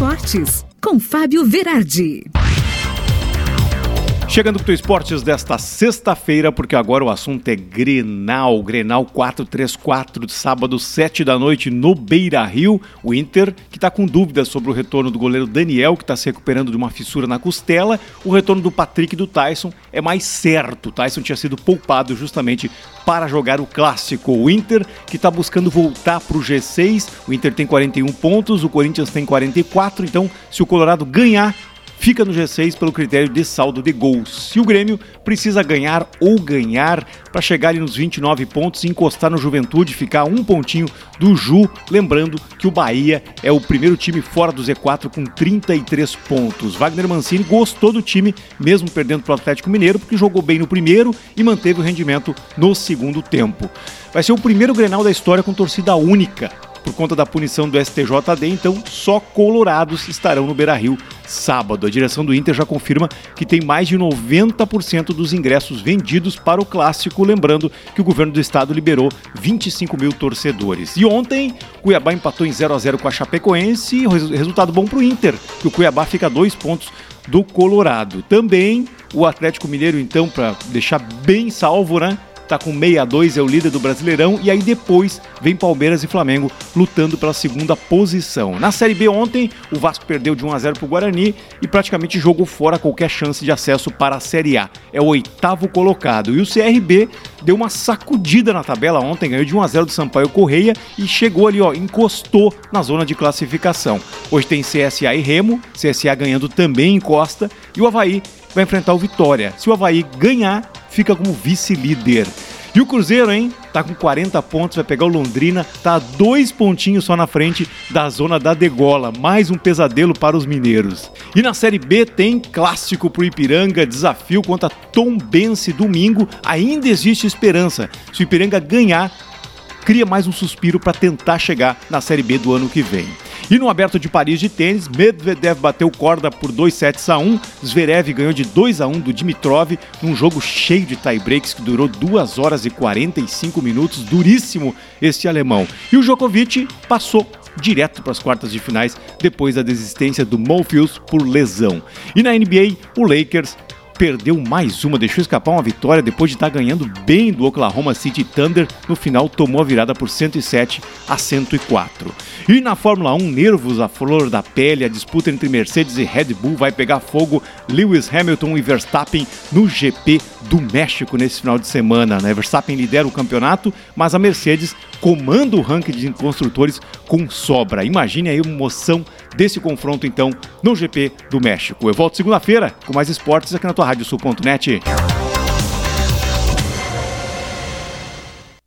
Esportes, com Fábio Verardi. Chegando com o Esportes desta sexta-feira, porque agora o assunto é Grenal. Grenal 434, de sábado, 7 da noite, no Beira Rio. O Inter, que está com dúvidas sobre o retorno do goleiro Daniel, que está se recuperando de uma fissura na costela. O retorno do Patrick e do Tyson é mais certo. O Tyson tinha sido poupado justamente para jogar o clássico. O Inter, que está buscando voltar para o G6. O Inter tem 41 pontos, o Corinthians tem 44. Então, se o Colorado ganhar, fica no G6 pelo critério de saldo de gols. Se o Grêmio precisa ganhar ou ganhar para chegar nos 29 pontos e encostar no Juventude, ficar um pontinho do Ju, lembrando que o Bahia é o primeiro time fora do Z4 com 33 pontos. Wagner Mancini gostou do time, mesmo perdendo para o Atlético Mineiro, porque jogou bem no primeiro e manteve o rendimento no segundo tempo. Vai ser o primeiro Grenal da história com torcida única por conta da punição do STJD, então só colorados estarão no Beira-Rio sábado. A direção do Inter já confirma que tem mais de 90% dos ingressos vendidos para o clássico, lembrando que o governo do estado liberou 25 mil torcedores. E ontem, Cuiabá empatou em 0 a 0 com a Chapecoense, resultado bom para o Inter, que o Cuiabá fica a dois pontos do Colorado. Também o Atlético Mineiro, então, para deixar bem salvo, né? Tá com 62, é o líder do Brasileirão, e aí depois vem Palmeiras e Flamengo lutando pela segunda posição. Na Série B ontem, o Vasco perdeu de 1 a 0 para o Guarani e praticamente jogou fora qualquer chance de acesso para a Série A. É o oitavo colocado. E o CRB deu uma sacudida na tabela ontem, ganhou de 1 a 0 do Sampaio Correia e chegou ali, ó, encostou na zona de classificação. Hoje tem CSA e Remo, CSA ganhando também encosta, e o Havaí vai enfrentar o Vitória. Se o Havaí ganhar, fica como vice-líder. E o Cruzeiro, hein? Tá com 40 pontos, vai pegar o Londrina, tá dois pontinhos só na frente da zona da degola. Mais um pesadelo para os mineiros. E na Série B tem clássico pro Ipiranga, desafio contra Tombense domingo. Ainda existe esperança. Se o Ipiranga ganhar, cria mais um suspiro para tentar chegar na Série B do ano que vem. E no Aberto de Paris de tênis, Medvedev bateu corda por 2 sets a 1, Zverev ganhou de 2 a 1 do Dimitrov num jogo cheio de tie-breaks que durou 2 horas e 45 minutos, duríssimo este alemão. E o Djokovic passou direto para as quartas de finais depois da desistência do Monfils por lesão. E na NBA, o Lakers perdeu mais uma, deixou escapar uma vitória depois de estar ganhando bem do Oklahoma City Thunder. No final, tomou a virada por 107 a 104. E na Fórmula 1, nervos à flor da pele, a disputa entre Mercedes e Red Bull vai pegar fogo. Lewis Hamilton e Verstappen no GP do México nesse final de semana. Né? Verstappen lidera o campeonato, mas a Mercedes comanda o ranking de construtores com sobra. Imagine aí a emoção desse confronto, então, no GP do México. Eu volto segunda-feira com mais esportes aqui na tua Radiosul.net.